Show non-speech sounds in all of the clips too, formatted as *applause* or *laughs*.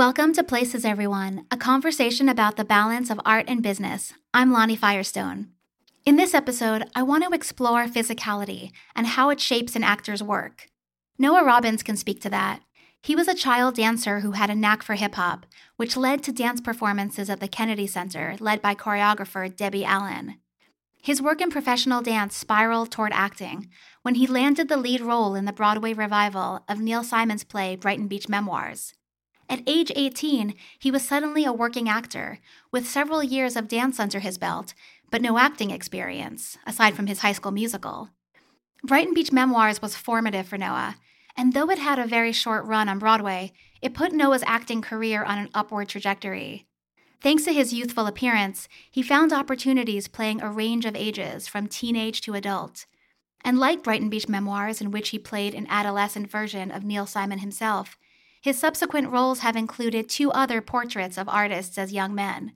Welcome to Places Everyone, a conversation about the balance of art and business. I'm Lonnie Firestone. In this episode, I want to explore physicality and how it shapes an actor's work. Noah Robbins can speak to that. He was a child dancer who had a knack for hip hop, which led to dance performances at the Kennedy Center, led by choreographer Debbie Allen. His work in professional dance spiraled toward acting when he landed the lead role in the Broadway revival of Neil Simon's play Brighton Beach Memoirs. At age 18, he was suddenly a working actor, with several years of dance under his belt, but no acting experience, aside from his high school musical. Brighton Beach Memoirs was formative for Noah, and though it had a very short run on Broadway, it put Noah's acting career on an upward trajectory. Thanks to his youthful appearance, he found opportunities playing a range of ages, from teenage to adult. And like Brighton Beach Memoirs, in which he played an adolescent version of Neil Simon himself, his subsequent roles have included two other portraits of artists as young men.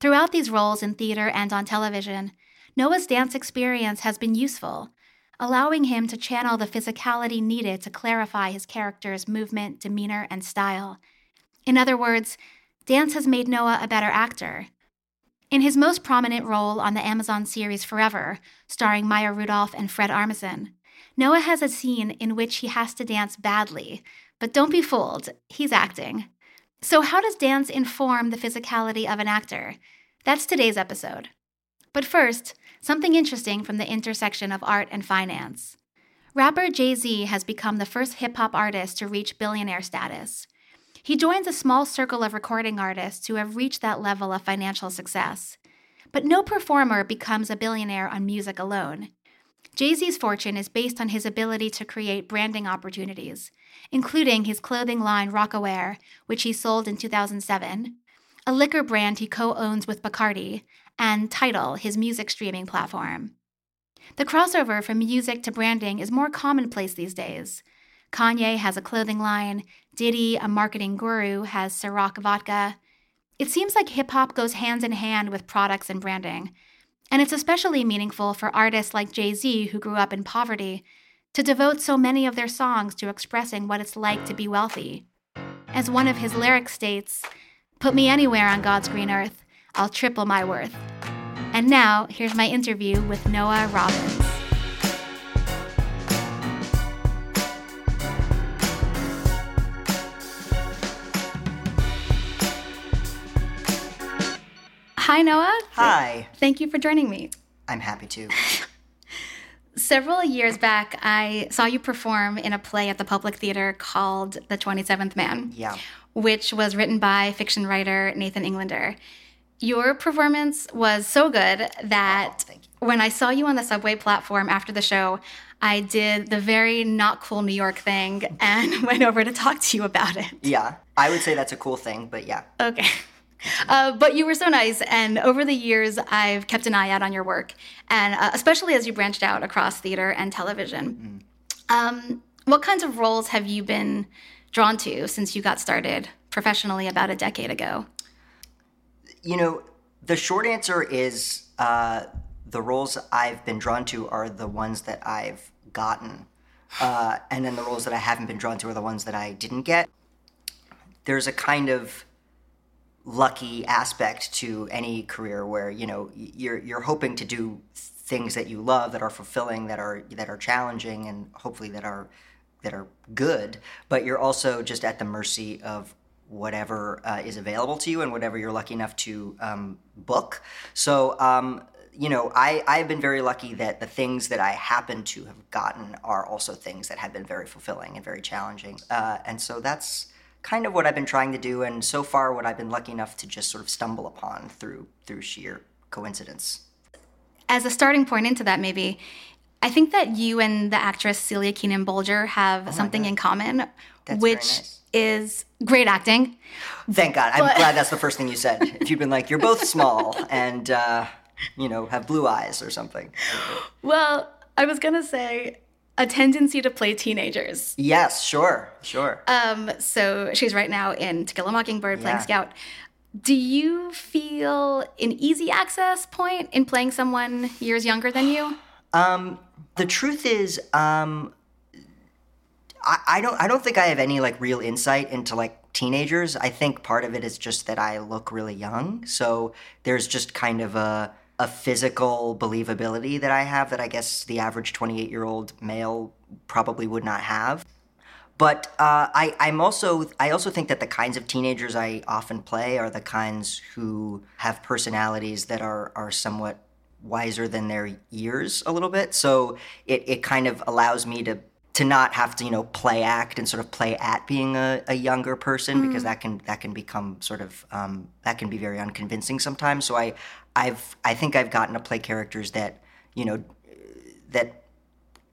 Throughout these roles in theater and on television, Noah's dance experience has been useful, allowing him to channel the physicality needed to clarify his character's movement, demeanor, and style. In other words, dance has made Noah a better actor. In his most prominent role on the Amazon series Forever, starring Maya Rudolph and Fred Armisen, Noah has a scene in which he has to dance badly, but don't be fooled, he's acting. So, how does dance inform the physicality of an actor? That's today's episode. But first, something interesting from the intersection of art and finance. Rapper Jay Z has become the first hip hop artist to reach billionaire status. He joins a small circle of recording artists who have reached that level of financial success. But no performer becomes a billionaire on music alone. Jay Z's fortune is based on his ability to create branding opportunities, including his clothing line Rocawear, which he sold in 2007, a liquor brand he co owns with Bacardi, and Tidal, his music streaming platform. The crossover from music to branding is more commonplace these days. Kanye has a clothing line, Diddy, a marketing guru, has Ciroc vodka. It seems like hip hop goes hand in hand with products and branding, and it's especially meaningful for artists like Jay Z, who grew up in poverty, to devote so many of their songs to expressing what it's like to be wealthy. As one of his lyrics states, Put me anywhere on God's green earth, I'll triple my worth. And now, here's my interview with Noah Robbins. Hi, Noah. Hi. Thank you for joining me. I'm happy to. *laughs* Several years back, I saw you perform in a play at the Public Theater called The 27th Man. Yeah. Which was written by fiction writer Nathan Englander. Your performance was so good that oh, when I saw you on the subway platform after the show, I did the very not cool New York thing and *laughs* went over to talk to you about it. Yeah. I would say that's a cool thing, but yeah. Okay. Uh, but you were so nice, and over the years, I've kept an eye out on your work, and uh, especially as you branched out across theater and television. Mm. Um, what kinds of roles have you been drawn to since you got started professionally about a decade ago? You know, the short answer is uh, the roles I've been drawn to are the ones that I've gotten. Uh, and then the roles that I haven't been drawn to are the ones that I didn't get. There's a kind of lucky aspect to any career where you know you're you're hoping to do things that you love that are fulfilling that are that are challenging and hopefully that are that are good but you're also just at the mercy of whatever uh, is available to you and whatever you're lucky enough to um, book. So um, you know I, i've been very lucky that the things that i happen to have gotten are also things that have been very fulfilling and very challenging. Uh, and so that's kind of what I've been trying to do, and so far, what I've been lucky enough to just sort of stumble upon through through sheer coincidence. As a starting point into that, maybe I think that you and the actress Celia Keenan Bolger have oh something God. in common, that's which nice. is great acting. Thank God. I'm glad that's the first thing you said. *laughs* if you'd been like, you're both small and, uh, you know, have blue eyes or something. Well, I was going to say, a tendency to play teenagers. Yes, sure, sure. Um, so she's right now in To Kill a Mockingbird playing yeah. Scout. Do you feel an easy access point in playing someone years younger than you? Um, the truth is, um, I, I don't I don't think I have any like real insight into like teenagers. I think part of it is just that I look really young. So there's just kind of a a physical believability that I have that I guess the average 28 year old male probably would not have. But uh, I, I'm also I also think that the kinds of teenagers I often play are the kinds who have personalities that are are somewhat wiser than their years a little bit. So it, it kind of allows me to to not have to you know play act and sort of play at being a, a younger person mm. because that can that can become sort of um, that can be very unconvincing sometimes. So I I've I think I've gotten to play characters that you know that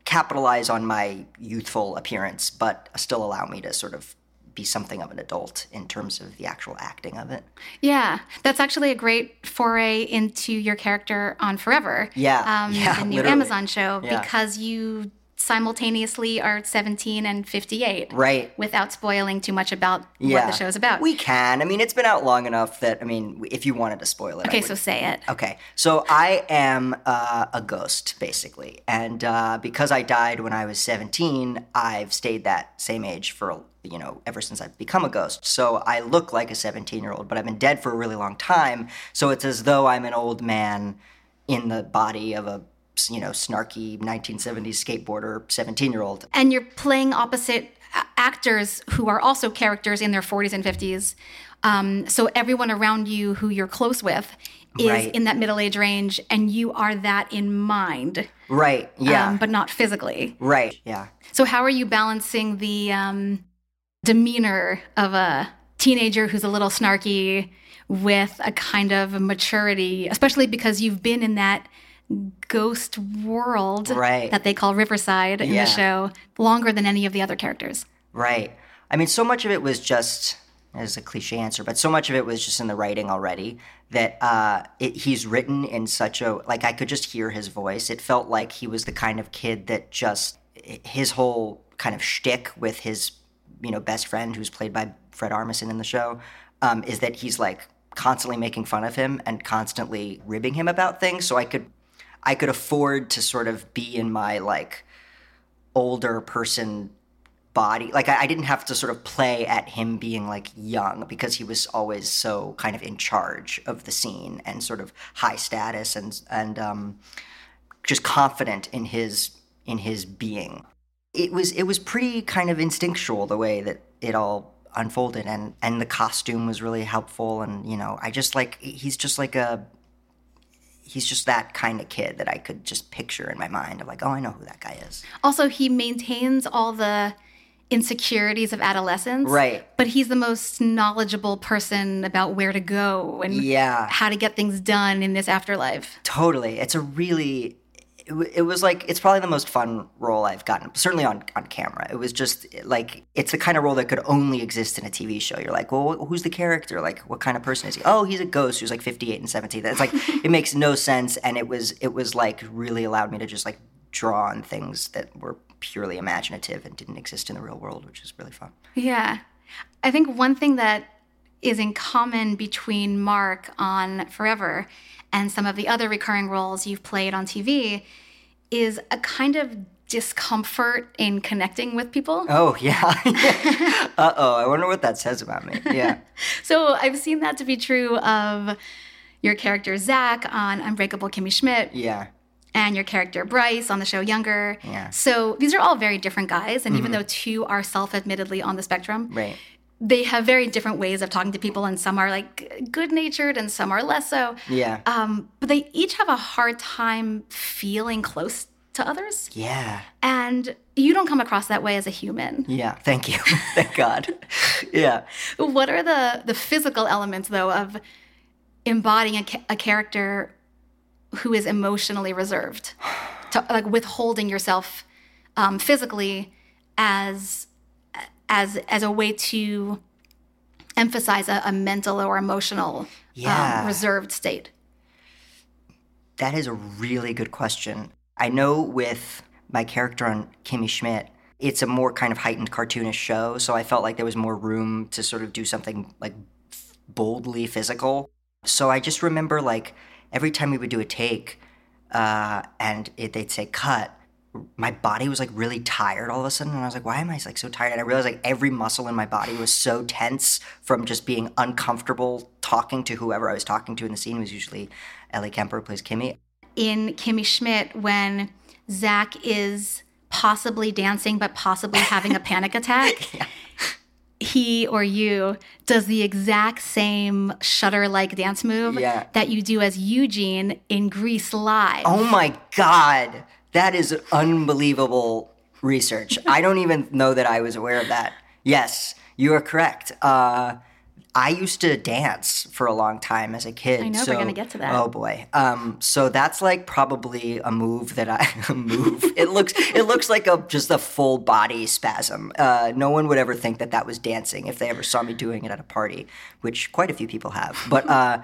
capitalize on my youthful appearance, but still allow me to sort of be something of an adult in terms of the actual acting of it. Yeah, that's actually a great foray into your character on Forever. Yeah, um, yeah the new literally. Amazon show Yeah. because you simultaneously are 17 and 58 Right. without spoiling too much about Yeah. what the show's about We can. I mean, it's been out long enough that I mean, if you wanted to spoil it, okay so say it Okay, so I am uh, a ghost, basically. And uh, because I died when I was 17, I've stayed that same age for, you know, ever since I've become a ghost. So I look like a 17 year old, but I've been dead for a really long time. So it's as though I'm an old man in the body of a, you know, snarky 1970s skateboarder 17 year old. and you're playing opposite actors who are also characters in their 40s and 50s. Um, so everyone around you who you're close with is Right. in that middle age range, and you are that in mind, Right, yeah. um, but not physically. right, yeah. So how are you balancing the um, demeanor of a teenager who's a little snarky with a kind of maturity, especially because you've been in that ghost world Right. that they call Riverside in Yeah. the show longer than any of the other characters. Right. I mean, so much of it was just, as a cliche answer, but so much of it was just in the writing already that uh, it, he's written in such a, like, I could just hear his voice. It felt like he was the kind of kid that just, his whole kind of shtick with his, you know, best friend who's played by Fred Armisen in the show um, is that he's like constantly making fun of him and constantly ribbing him about things. So I could, I could afford to sort of be in my like older person body. Like I, I didn't have to sort of play at him being like young because he was always so kind of in charge of the scene and sort of high status and and um, just confident in his in his being. It was it was pretty kind of instinctual the way that it all unfolded and and the costume was really helpful and you know I just like he's just like a he's just that kind of kid that I could just picture in my mind of like oh I know who that guy is. Also, he maintains all the insecurities of adolescence. Right. But he's the most knowledgeable person about where to go and Yeah. how to get things done in this afterlife. Totally. It's a really. It, it was like it's probably the most fun role I've gotten, certainly on on camera. It was just like it's the kind of role that could only exist in a TV show. You're like, well, who's the character? Like, what kind of person is he? Oh, he's a ghost who's like 58 and 17. It's like *laughs* it makes no sense, and it was it was like really allowed me to just like draw on things that were purely imaginative and didn't exist in the real world, which is really fun. Yeah. I think one thing that is in common between Mark on Forever and some of the other recurring roles you've played on TV is a kind of discomfort in connecting with people. Oh *laughs* yeah. *laughs* uh oh. I wonder what that says about me. Yeah. *laughs* So I've seen that to be true of your character Zach on Unbreakable Kimmy Schmidt Yeah. and your character Bryce on the show Younger. Yeah. Mm-hmm. So these are all very different guys. And even though two are self admittedly on the spectrum, Right. They have very different ways of talking to people, and some are like good natured and some are less so. Yeah. Um, but they each have a hard time feeling close to others. yeah. And you don't come across that way as a human. Yeah, thank you. *laughs* Thank God. yeah. *laughs* What are the, the physical elements, though, of embodying a, ca- a character who is emotionally reserved? To, like withholding yourself um, physically as as as a way to emphasize a, a mental or emotional Yeah. um, reserved state. That is a really good question. I know with my character on Kimmy Schmidt, it's a more kind of heightened cartoonish show, so I felt like there was more room to sort of do something like boldly physical. So I just remember like every time we would do a take uh, and it, they'd say cut, my body was like really tired all of a sudden and i was like why am i like so tired? And i realized like every muscle in my body was so tense from just being uncomfortable talking to whoever i was talking to in the scene. Was usually ellie kemper who plays kimmy. In kimmy schmidt when zach is possibly dancing but possibly having a *laughs* panic attack Yeah. he or you does the exact same shutter like dance move Yeah. that you do as eugene in grease live. Oh my god that is unbelievable research i don't even know that i was aware of that yes you are correct uh I used to dance for a long time as a kid. I know, we're gonna get to that. Oh boy. Um, so that's like probably a move that I *laughs* move. It looks it looks like a just a full body spasm. Uh, no one would ever think that that was dancing if they ever saw me doing it at a party, which quite a few people have. But uh,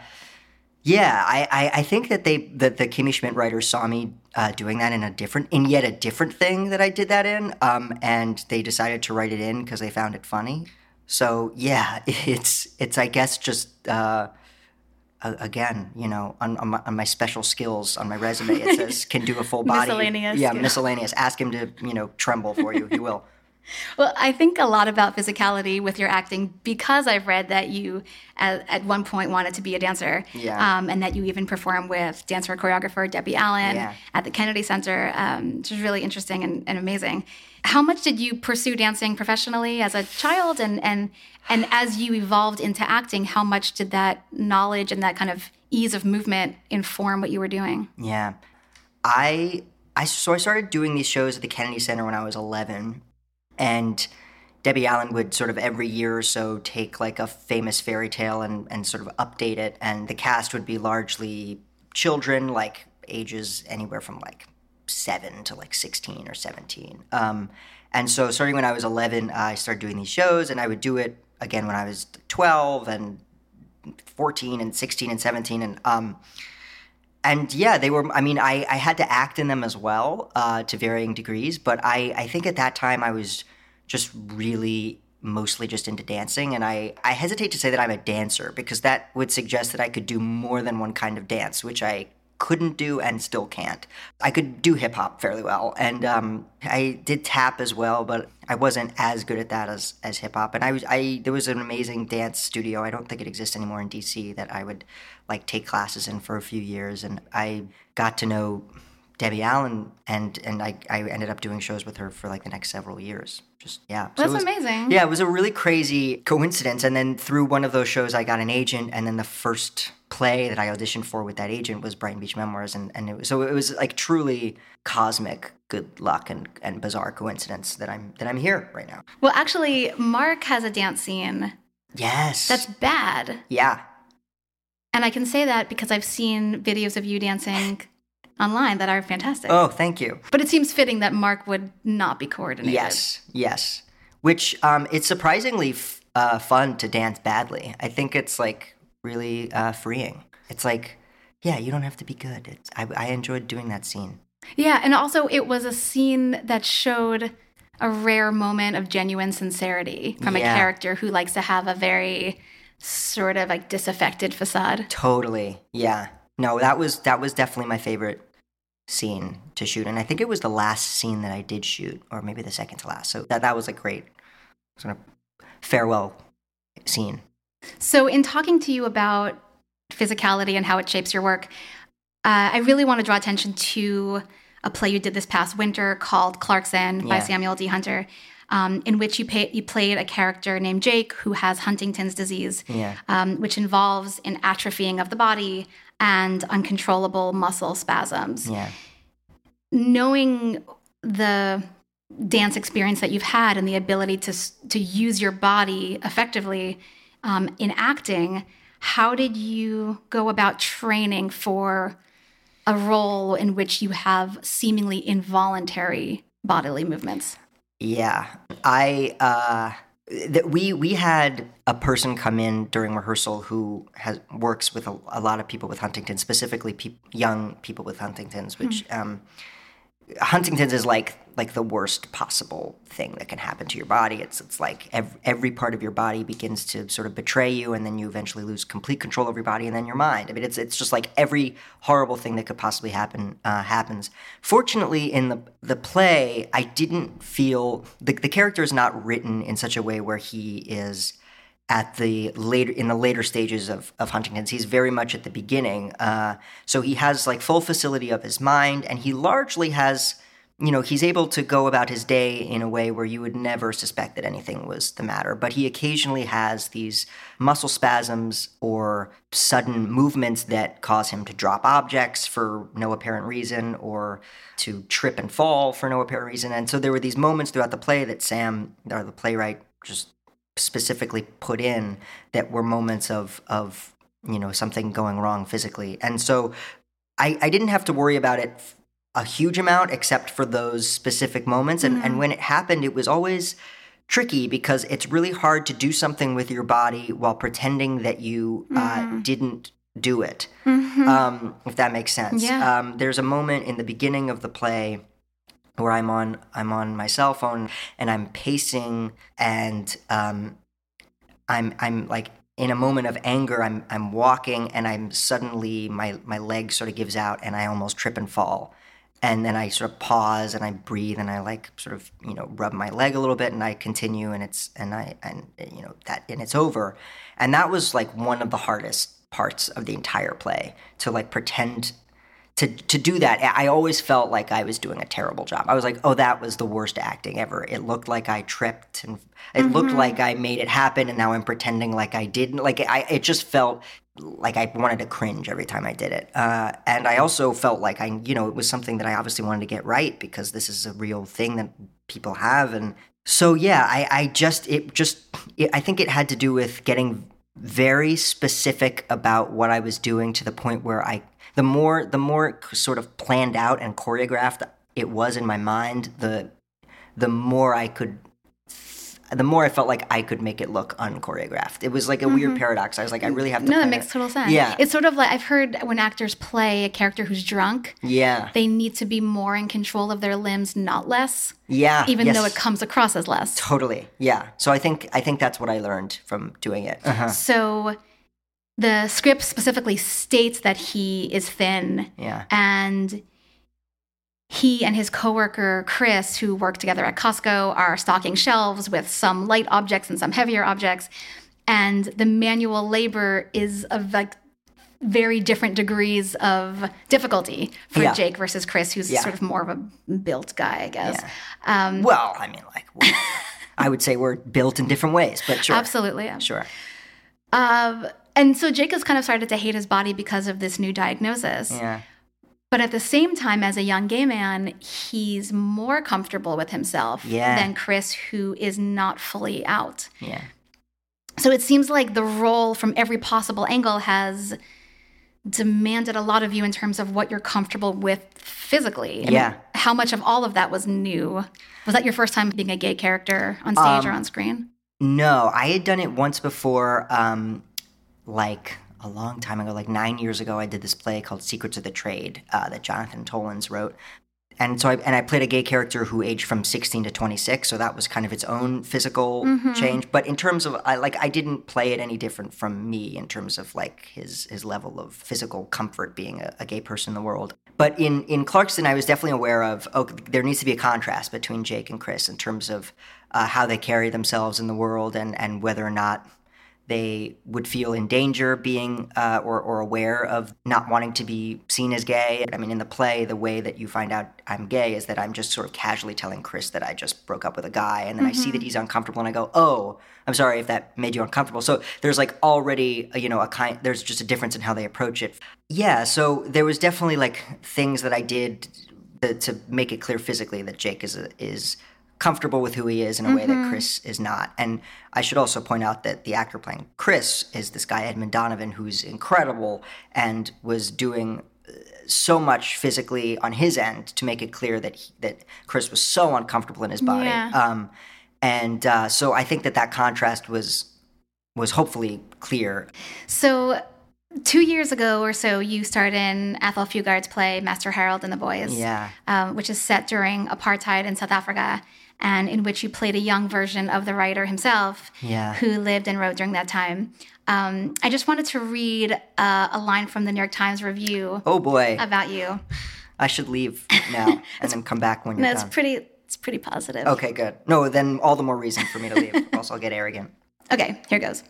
yeah, I, I, I think that they that the Kimmy Schmidt writers saw me uh, doing that in a different in yet a different thing that I did that in, um, and they decided to write it in because they found it funny. So yeah, *laughs* it's it's I guess just uh, again, you know, on, on, my, on my special skills on my resume it says can do a full body. *laughs* Miscellaneous, Yeah, yeah. miscellaneous. Ask him to you know tremble for you. He will. *laughs* Well, I think a lot about physicality with your acting because I've read that you at, at one point wanted to be a dancer. Yeah. Um, and that you even perform with dancer choreographer Debbie Allen Yeah. at the Kennedy Center, um, which is really interesting and, and amazing. How much did you pursue dancing professionally as a child? And, and, and as you evolved into acting, how much did that knowledge and that kind of ease of movement inform what you were doing? Yeah. I I so I started doing these shows at the Kennedy Center when I was 11 and Debbie Allen would sort of every year or so take like a famous fairy tale and, and sort of update it. And the cast would be largely children like ages anywhere from like 7 to like 16 or 17 um, and so starting when I was 11 I started doing these shows and I would do it again when I was 12 and 14 and 16 and 17 and um, and yeah, they were. I mean, I, I had to act in them as well uh, to varying degrees, but I, I think at that time I was just really mostly just into dancing, and I, I hesitate to say that I'm a dancer because that would suggest that I could do more than one kind of dance, which I couldn't do and still can't. I could do hip hop fairly well, and um, I did tap as well, but I wasn't as good at that as, as hip hop. And I was I there was an amazing dance studio. I don't think it exists anymore in DC that I would like take classes in for a few years, and I got to know Debbie Allen, and and I, I ended up doing shows with her for like the next several years. Just yeah, So it That's was- amazing. Yeah, it was a really crazy coincidence, and then through one of those shows, I got an agent, and then the first play that I auditioned for with that agent was Brighton Beach Memoirs, and and it was, so it was like truly cosmic good luck and, and bizarre coincidence that I'm that I'm here right now. Well, actually, Mark has a dance scene Yes, that's bad. yeah. And I can say that because I've seen videos of you dancing *sighs* online that are fantastic. Oh, thank you. But it seems fitting that Mark would not be coordinated. Yes, yes. Which um, it's surprisingly f- uh, fun to dance badly. I think it's like really uh, freeing. It's like, yeah, you don't have to be good. It's, I, I enjoyed doing that scene. Yeah, and also it was a scene that showed a rare moment of genuine sincerity from Yeah. a character who likes to have a very sort of like disaffected facade. Totally, yeah. No, that was that was definitely my favorite scene to shoot, and I think it was the last scene that I did shoot, or maybe the second to last. So that that was a great sort of farewell scene. So, in talking to you about physicality and how it shapes your work, uh, I really want to draw attention to a play you did this past winter called Clarkston by Yeah. Samuel D. Hunter, um, in which you, pay, you played a character named Jake who has Huntington's disease, Yeah. um, which involves an atrophying of the body and uncontrollable muscle spasms. Yeah. Knowing the dance experience that you've had and the ability to to use your body effectively um, in acting, how did you go about training for a role in which you have seemingly involuntary bodily movements? Yeah, I uh, th- we we had a person come in during rehearsal who has works with a, a lot of people with Huntington, specifically peop young people with Huntington's, which um, Huntington's is like like the worst possible thing that can happen to your body. It's it's like every, every part of your body begins to sort of betray you, and then you eventually lose complete control of your body and then your mind. I mean, it's it's just like every horrible thing that could possibly happen uh, happens. Fortunately, in the the play, I didn't feel the the character is not written in such a way where he is at the later in the later stages of, of Huntington's. He's very much at the beginning. Uh, so he has like full facility of his mind, and he largely has you know, he's able to go about his day in a way where you would never suspect that anything was the matter. But he occasionally has these muscle spasms or sudden movements that cause him to drop objects for no apparent reason or to trip and fall for no apparent reason. And so there were these moments throughout the play that Sam, or the playwright, just specifically put in that were moments of, of you know, something going wrong physically. And so I, I didn't have to worry about it a huge amount except for those specific moments. And, mm-hmm. and when it happened, it was always tricky because it's really hard to do something with your body while pretending that you uh, mm-hmm. uh, didn't do it, mm-hmm. um, if that makes sense. Yeah. Um, there's a moment in the beginning of the play where I'm on I'm on my cell phone and I'm pacing and um, I'm I'm like in a moment of anger I'm I'm walking and I'm suddenly my my leg sort of gives out and I almost trip and fall. And then I sort of pause and I breathe and I like sort of you know rub my leg a little bit and I continue and it's and I and you know that and it's over. And that was like one of the hardest parts of the entire play to like pretend to to do that I always felt like I was doing a terrible job I was like oh that was the worst acting ever it looked like I tripped and it mm-hmm. looked like I made it happen and now I'm pretending like I didn't like I it just felt like I wanted to cringe every time I did it. Uh, and I also felt like I, you know, it was something that I obviously wanted to get right because this is a real thing that people have. And so, yeah, I, I just, it just, it, I think it had to do with getting very specific about what I was doing to the point where I, the more, the more sort of planned out and choreographed it was in my mind, the, the more I could the more I felt like I could make it look unchoreographed. It was like a mm-hmm. weird paradox. I was like, I really have to. No, that makes total sense. Yeah, it's sort of like I've heard when actors play a character who's drunk. Yeah, they need to be more in control of their limbs, not less. Yeah, even yes. though it comes across as less. Totally. Yeah. So I think I think that's what I learned from doing it. Uh-huh. So. The script specifically states that he is thin. Yeah. And he and his coworker Chris, who work together at Costco, are stocking shelves with some light objects and some heavier objects. And the manual labor is of like very different degrees of difficulty for yeah. Jake versus Chris, who's yeah. sort of more of a built guy, I guess. Yeah. Um, well, I mean, like, *laughs* I would say we're built in different ways, but sure. Absolutely. Sure. Um, and so Jake has kind of started to hate his body because of this new diagnosis. Yeah. But at the same time, as a young gay man, he's more comfortable with himself yeah. than Chris, who is not fully out. Yeah. So it seems like the role from every possible angle has demanded a lot of you in terms of what you're comfortable with physically. yeah. How much of all of that was new? Was that your first time being a gay character on stage um, or on screen? No, I had done it once before, um, like a long time ago, like nine years ago, I did this play called Secrets of the Trade uh, that Jonathan Tolins wrote. And so I and I played a gay character who aged from 16 to 26, so that was kind of its own physical mm-hmm. change. But in terms of I like I didn't play it any different from me in terms of like his his level of physical comfort being a, a gay person in the world. But in in Clarkston, I was definitely aware of oh there needs to be a contrast between Jake and Chris in terms of uh, how they carry themselves in the world and and whether or not they would feel in danger being uh, or, or aware of not wanting to be seen as gay. I mean, in the play, the way that you find out I'm gay is that I'm just sort of casually telling Chris that I just broke up with a guy, and then mm-hmm. I see that mm-hmm. he's uncomfortable, and I go, "Oh, I'm sorry if that made you uncomfortable." So there's like already, you know, a kind. There's just a difference in how they approach it. Yeah. So there was definitely like things that I did to, to make it clear physically that Jake is a, is comfortable with who he is in a mm-hmm. way that mm-hmm. Chris is not. And I should also point out that the actor playing Chris is this guy Edmund Donovan who's incredible and was doing uh, so much physically on his end to make it clear that he, that Chris was so uncomfortable in his body. Yeah. Um, and uh, so I think that that contrast was was hopefully clear. So two years ago or so, you starred in Athol Fugard's play Master Harold and the Boys, Yeah. um, which is set during apartheid in South Africa, and in which you played a young version of the writer himself, Yeah. who lived and wrote during that time. Um, I just wanted to read uh, a line from the New York Times review Oh boy, about you. I should leave now *laughs* and then come back when you're No, it's done. pretty. It's pretty positive. okay, good. No, then all the more reason for me to leave. or *laughs* else I'll get arrogant. Okay, here goes.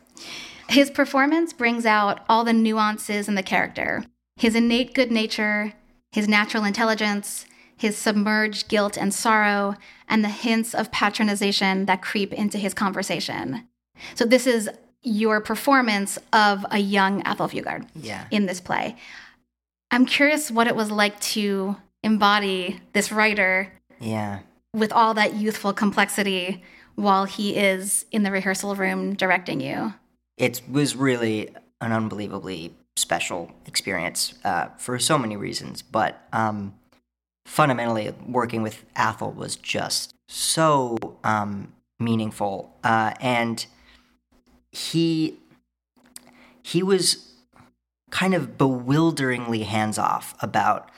His performance brings out all the nuances in the character his innate good nature, his natural intelligence, his submerged guilt and sorrow, and the hints of patronization that creep into his conversation. So, this is your performance of a young Athol Fugard Yeah. in this play. I'm curious what it was like to embody this writer Yeah. with all that youthful complexity while he is in the rehearsal room directing you. it was really an unbelievably special experience uh, for so many reasons. But um, fundamentally, working with Athol was just so um, meaningful, uh, and he he was kind of bewilderingly hands off about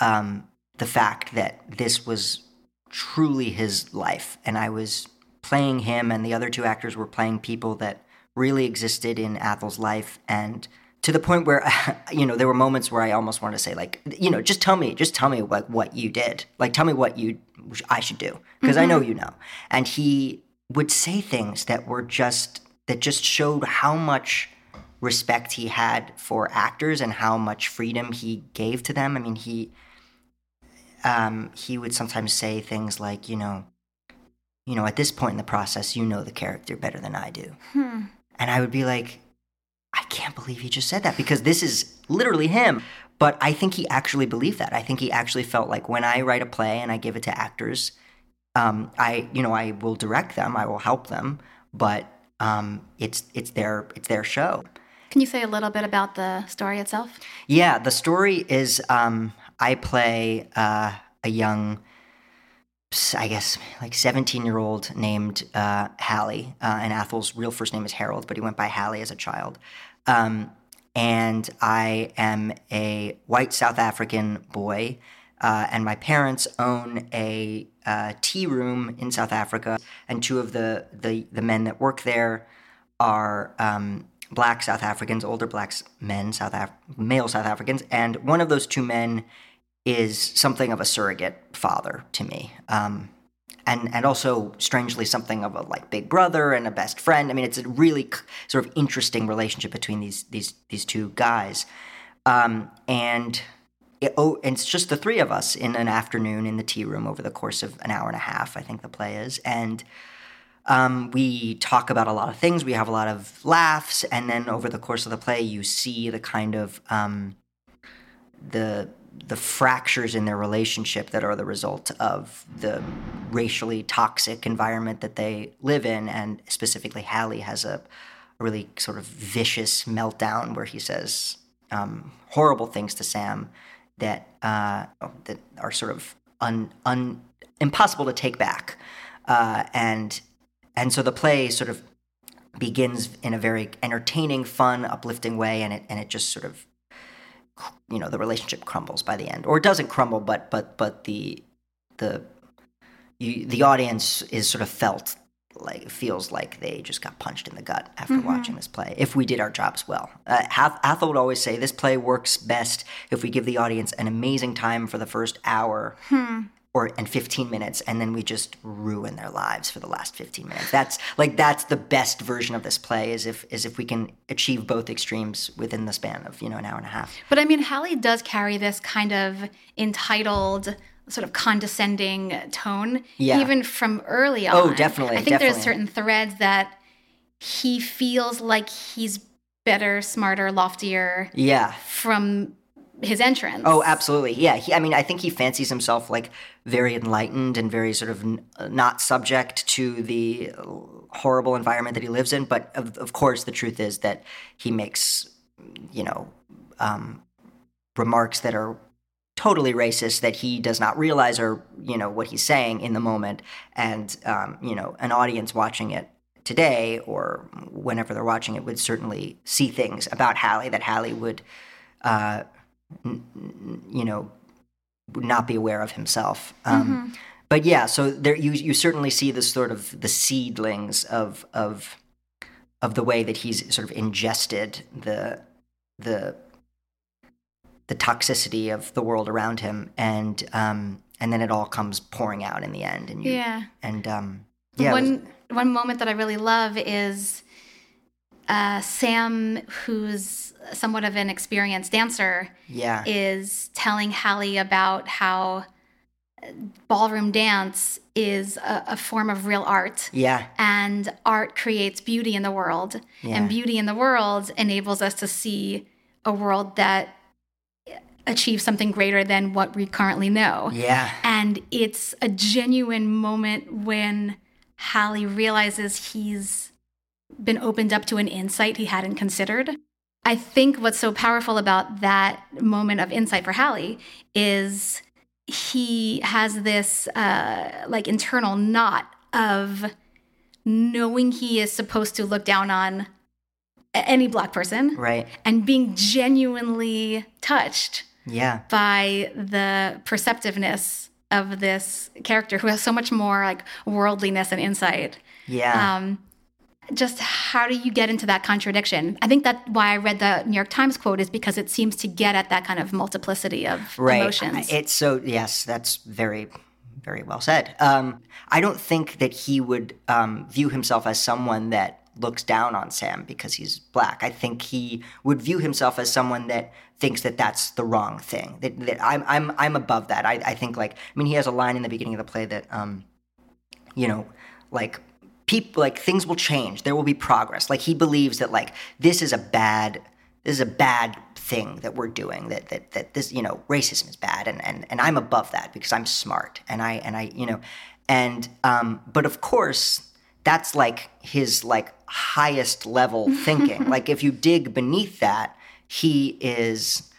um, the fact that this was truly his life, and I was playing him, and the other two actors were playing people that really existed in Athol's life, and to the point where *laughs* you know there were moments where I almost wanted to say like you know just tell me just tell me like what you did. Like tell me what you I should do. Because I know you know. And he would say things that were just that just showed how much respect he had for actors and how much freedom he gave to them. I mean he um, he would sometimes say things like you know you know at this point in the process you know the character better than I do. And I would be like, I can't believe he just said that because this is literally him. But I think he actually believed that. I think he actually felt like when I write a play and I give it to actors, um, I you know I will direct them, I will help them, but um, it's it's their it's their show. Can you say a little bit about the story itself? Yeah, the story is um, I play uh, a young, I guess, like 17 year old named uh, Hally. Uh, and Athol's real first name is Harold, but he went by Hally as a child. Um, and I am a white South African boy. Uh, and my parents own a uh, tea room in South Africa, and two of the, the, the men that work there are um, black South Africans, older black men, South Af- male South Africans, and one of those two men is something of a surrogate father to me, um, and and also strangely something of a like big brother and a best friend. I mean, it's a really sort of interesting relationship between these these these two guys, um, and. It, oh, and it's just the three of us in an afternoon in the tea room over the course of an hour and a half. I think the play is, and um, we talk about a lot of things. We have a lot of laughs, and then over the course of the play, you see the kind of um, the the fractures in their relationship that are the result of the racially toxic environment that they live in, and specifically, Hally has a, a really sort of vicious meltdown where he says um, horrible things to Sam that uh, that are sort of un, un impossible to take back, uh, and and so the play sort of begins in a very entertaining, fun, uplifting way, and it and it just sort of you know the relationship crumbles by the end, or it doesn't crumble, but but but the the you, the audience is sort of felt like feels like they just got punched in the gut after watching this play. If we did our jobs well, uh, Hath- Athol would always say this play works best if we give the audience an amazing time for the first hour. Or and 15 minutes, and then we just ruin their lives for the last 15 minutes. That's like that's the best version of this play. Is if is if we can achieve both extremes within the span of you know an hour and a half. But I mean, Hally does carry this kind of entitled, sort of condescending tone, Yeah. even from early oh, on. Oh, definitely, I think there's certain threads that he feels like he's better, smarter, loftier Yeah, from his entrance. Oh, absolutely. Yeah. He, I mean, I think he fancies himself like very enlightened and very sort of n- not subject to the horrible environment that he lives in. But of, of course, the truth is that he makes, you know, um, remarks that are totally racist that he does not realize or you know what he's saying in the moment and um, you know an audience watching it today or whenever they're watching it would certainly see things about Hally that Hally would, uh, you know, not be aware of himself. Um, But yeah, so there you you certainly see this sort of the seedlings of of of the way that he's sort of ingested the the the toxicity of the world around him, and um, and then it all comes pouring out in the end, and you, Yeah. and um, yeah, it was- one one moment that I really love is uh, Sam, who's somewhat of an experienced dancer, yeah, is telling Hally about how ballroom dance is a, a form of real art. yeah, And art creates beauty in the world. Yeah. And beauty in the world enables us to see a world that achieves something greater than what we currently know. yeah, And it's a genuine moment when Hally realizes he's been opened up to an insight he hadn't considered. I think what's so powerful about that moment of insight for Hally is he has this uh, like internal knot of knowing he is supposed to look down on any black person right, and being genuinely touched yeah, by the perceptiveness of this character who has so much more like worldliness and insight. yeah, Um, just how do you get into that contradiction? I think that why I read the New York Times quote is because it seems to get at that kind of multiplicity of right. emotions. It's so yes, that's very, very well said. Um, I don't think that he would um, view himself as someone that looks down on Sam because he's black. I think he would view himself as someone that thinks that that's the wrong thing. That, that I'm, I'm, I'm above that. I, I think like, I mean, he has a line in the beginning of the play that, um, you know, like people, like things will change. There will be progress. Like he believes that like this is a bad, this is a bad thing that we're doing. That that that this, you know, racism is bad, and and and I'm above that because I'm smart, and I and I, you know, and um, but of course that's like his like highest level *laughs* thinking. like if you dig beneath that, he is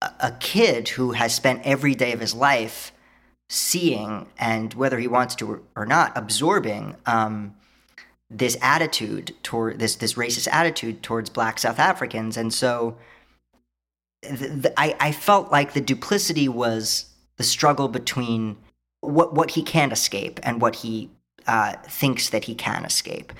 a, a kid who has spent every day of his life seeing and whether he wants to or, not absorbing um, this attitude toward this this racist attitude towards black South Africans. And so I, I felt like the duplicity was the struggle between what what he can't escape and what he uh, thinks that he can escape.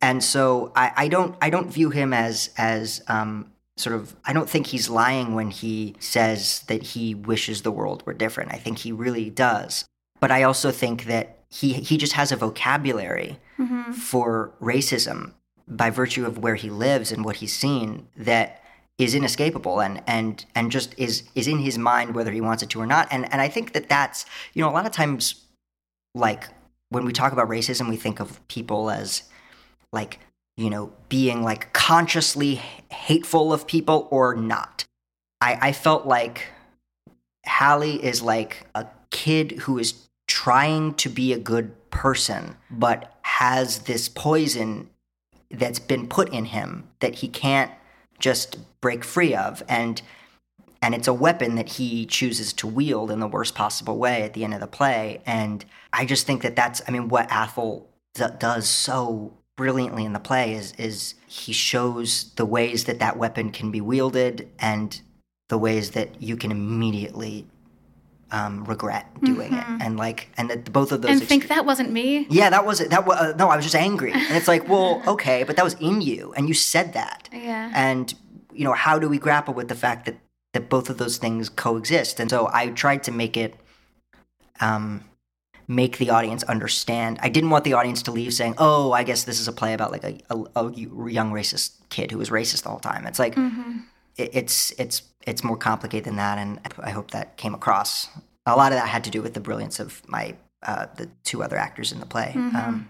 And so I, I don't I don't view him as as um, sort of I don't think he's lying when he says that he wishes the world were different. I think he really does. But I also think that he he just has a vocabulary mm-hmm. for racism by virtue of where he lives and what he's seen that is inescapable and and and just is is in his mind whether he wants it to or not. And and I think that that's you know a lot of times like when we talk about racism we think of people as like you know being like consciously hateful of people or not. I i felt like hally is like a kid who is trying to be a good person but has this poison that's been put in him that he can't just break free of and and it's a weapon that he chooses to wield in the worst possible way at the end of the play and i just think that that's i mean what athol d- does so brilliantly in the play is is he shows the ways that that weapon can be wielded and the ways that you can immediately um, regret doing it. And like and that both of those and think that wasn't me. yeah that was it that was uh, no i was just angry. And it's like well *laughs* okay but that was in you and you said that. Yeah. and you know how do we grapple with the fact that that both of those things coexist? And so i tried to make it um make the audience understand. I didn't want the audience to leave saying oh i guess this is a play about like a, a, a young racist kid who was racist the whole time. It's like it, it's it's it's more complicated than that and i hope that came across. A lot of that had to do with the brilliance of my uh, the two other actors in the play. Um,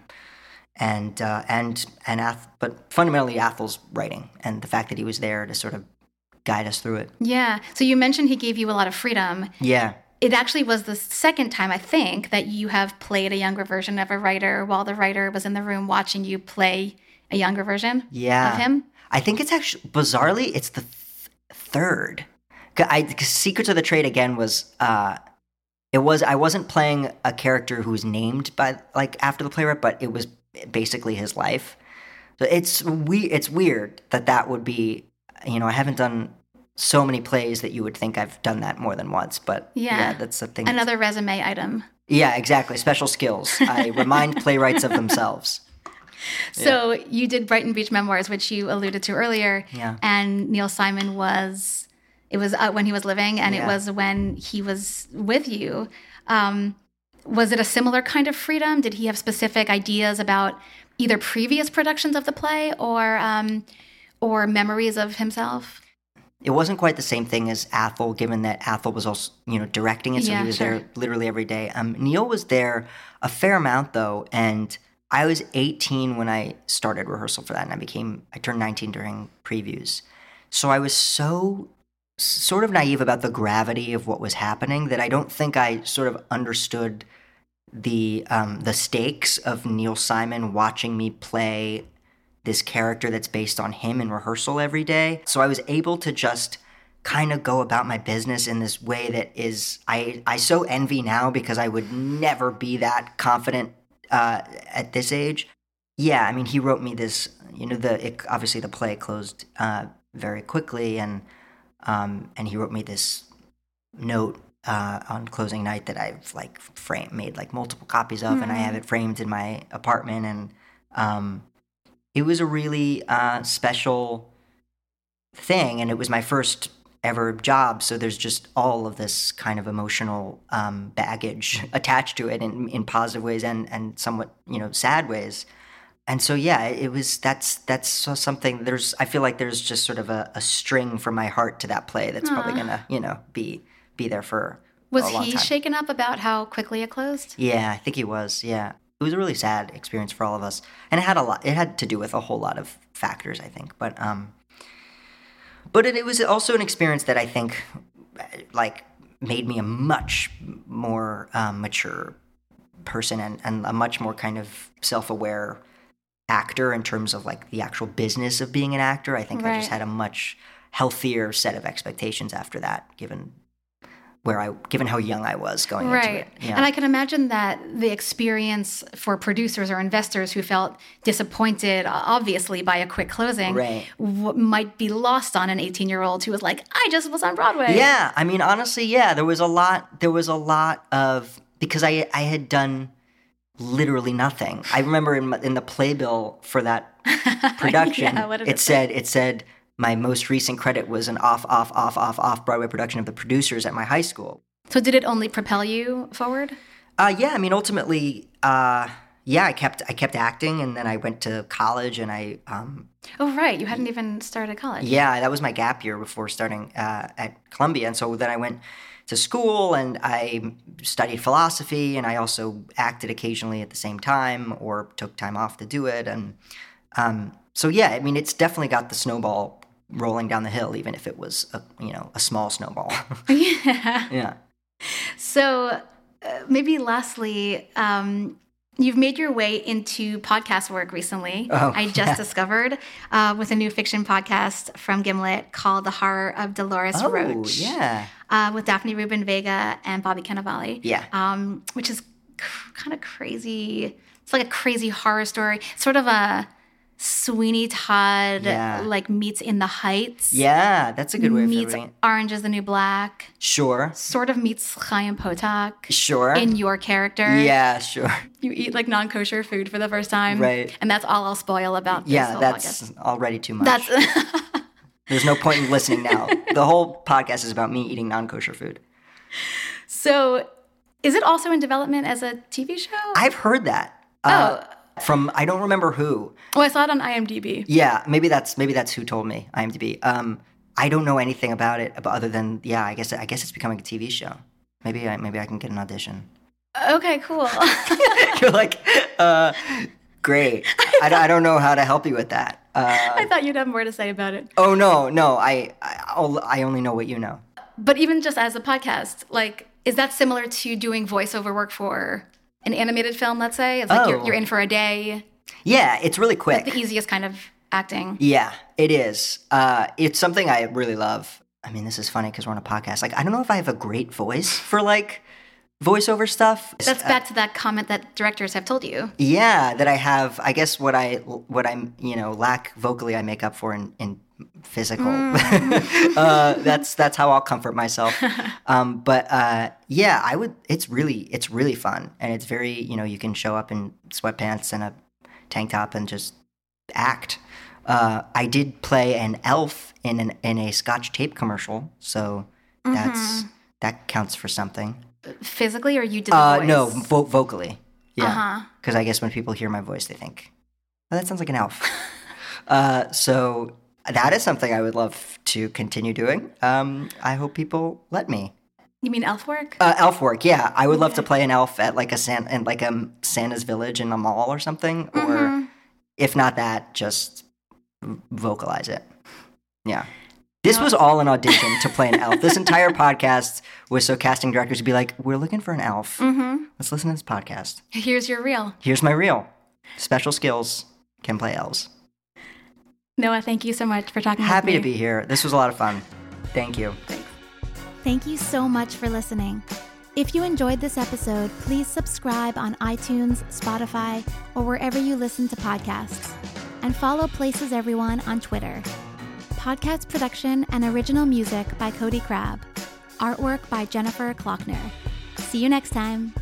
and uh, and and Ath- but fundamentally Athol's writing and the fact that he was there to sort of guide us through it. Yeah. So you mentioned he gave you a lot of freedom. Yeah, It actually was the second time, I think, that you have played a younger version of a writer while the writer was in the room watching you play a younger version yeah. of him. I think it's actually bizarrely it's the th- third. 'Cause I, 'cause Secrets of the Trade again was uh, it was I wasn't playing a character who was named by like after the playwright, but it was basically his life. So it's we it's weird that that would be you know I haven't done so many plays that you would think I've done that more than once, but Yeah. that's the thing. Another resume item. yeah, exactly. Special skills. I *laughs* remind playwrights of themselves. So you did Brighton Beach Memoirs, which you alluded to earlier. Yeah. And Neil Simon was, it was uh, when he was living, and it was when he was with you. Um, was it a similar kind of freedom? Did he have specific ideas about either previous productions of the play or um, or memories of himself? It wasn't quite the same thing as Athol, given that Athol was also, you know, directing it, so Yeah, he was sure. there literally every day. Um, Neil was there a fair amount though, and I was 18 when I started rehearsal for that, and I became I turned 19 during previews. So I was so sort of naive about the gravity of what was happening that I don't think I sort of understood the um, the stakes of Neil Simon watching me play this character that's based on him in rehearsal every day. So I was able to just kind of go about my business in this way that is I I so envy now because I would never be that confident uh, at this age. Yeah, I mean, he wrote me this. You know, the it, obviously the play closed uh, very quickly, and um, and he wrote me this note uh, on closing night that I've like frame made like multiple copies of, and I have it framed in my apartment, and um, it was a really uh, special thing, and it was my first ever job. So there's just all of this kind of emotional um, baggage attached to it, in, in positive ways and and somewhat you know sad ways. And so yeah, it was that's that's something. There's I feel like there's just sort of a, a string from my heart to that play that's probably gonna you know be be there for Was a long he time. shaken up about how quickly it closed? Yeah, I think he was. Yeah, it was a really sad experience for all of us, and it had a lot. It had to do with a whole lot of factors, I think. But um, but it, it was also an experience that I think, like, made me a much more um, mature person and, and a much more kind of self-aware actor in terms of like the actual business of being an actor. I think I just had a much healthier set of expectations after that, given where I given how young I was going into Right. it. Yeah. And I can imagine that the experience for producers or investors who felt disappointed, obviously, by a quick closing, Right. w- might be lost on an 18 year old who was like, I just was on Broadway. Yeah, I mean, honestly, yeah, there was a lot. There was a lot of because I I had done literally nothing. I remember in, in the playbill for that *laughs* production, Yeah, it it said it said my most recent credit was an off off off off off Broadway production of the producers at my high school. So, did it only propel you forward? Uh, yeah, I mean, ultimately, uh, yeah, I kept I kept acting, and then I went to college, and I um, Oh, right. You hadn't even started college. Yeah, that was my gap year before starting uh, at Columbia. And so then I went to school and I studied philosophy and I also acted occasionally at the same time or took time off to do it. And um, so, yeah, I mean, it's definitely got the snowball rolling down the hill, even if it was, a, you know, a small snowball. *laughs* *laughs* yeah. yeah. So, uh, maybe lastly, um, you've made your way into podcast work recently. Oh, I just yeah. discovered uh, with a new fiction podcast from Gimlet called The Horror of Dolores Oh, Roach yeah. uh, with Daphne Rubin Vega and Bobby Cannavale. Yeah. Um, which is cr- kind of crazy. It's like a crazy horror story, sort of a Sweeney Todd Yeah. like meets In the Heights. Yeah, that's a good way of Meets it. Orange is the New Black. Sure. Sort of meets Chaim Potok Sure. in your character. yeah, sure. You eat like non kosher food for the first time. Right. And that's all I'll spoil about this Yeah, that's podcast. already too much. That's *laughs* There's no point in listening now. *laughs* the whole podcast is about me eating non kosher food. so is it also in development as a TV show? I've heard that. Uh, From I don't remember who. oh, I saw it on IMDb. Yeah, maybe that's maybe that's who told me. IMDb. Um, I don't know anything about it, but other than yeah, I guess I guess it's becoming a TV show. Maybe I maybe I can get an audition. Okay, cool. *laughs* *laughs* You're like, uh, great. I, don't- I don't know how to help you with that. Uh, I thought you'd have more to say about it. oh no, no. I I, I only know what you know. But even just as a podcast, like, is that similar to doing voiceover work for an animated film, let's say? It's like you're, Oh. you're in for a day, Yeah, it's really quick. the easiest kind of acting. Yeah, it is. Uh, it's something I really love. I mean, this is funny because we're on a podcast. Like, I don't know if I have a great voice for like voiceover stuff. That's back to that comment that directors have told you. Yeah, that I have. I guess what I what I'm you know lack vocally, I make up for in, in physical. Mm. *laughs* uh, that's that's how I'll comfort myself. *laughs* Um, but uh, yeah, I would. It's really it's really fun, and it's very you know you can show up in sweatpants and a tank top and just act. Uh, I did play an elf in an in a Scotch tape commercial, so Mm-hmm. that's that counts for something. Physically, or you did the Uh, voice? no, vo- vocally. Yeah. Uh-huh. Because I guess when people hear my voice, they think, "Oh, that sounds like an elf." *laughs* uh, so that is something I would love to continue doing. Um, I hope people let me. You mean elf work? Uh, elf work, yeah. I would love to play an elf at like a San in like a Santa's village in a mall or something, or if not that, just vocalize it. Yeah. This was all an audition to play an elf. This *laughs* entire podcast was so casting directors would be like, "We're looking for an elf. mm-hmm. Let's listen to this podcast." Here's your reel. Here's my reel. Special skills can play elves. Noah, thank you so much for talking Happy to with me. be here. This was a lot of fun. Thank you. Thank you so much for listening. If you enjoyed this episode, please subscribe on iTunes, Spotify, or wherever you listen to podcasts. And follow Places Everyone on Twitter. Podcast production and original music by Cody Crabb. Artwork by Jennifer Klockner. See you next time.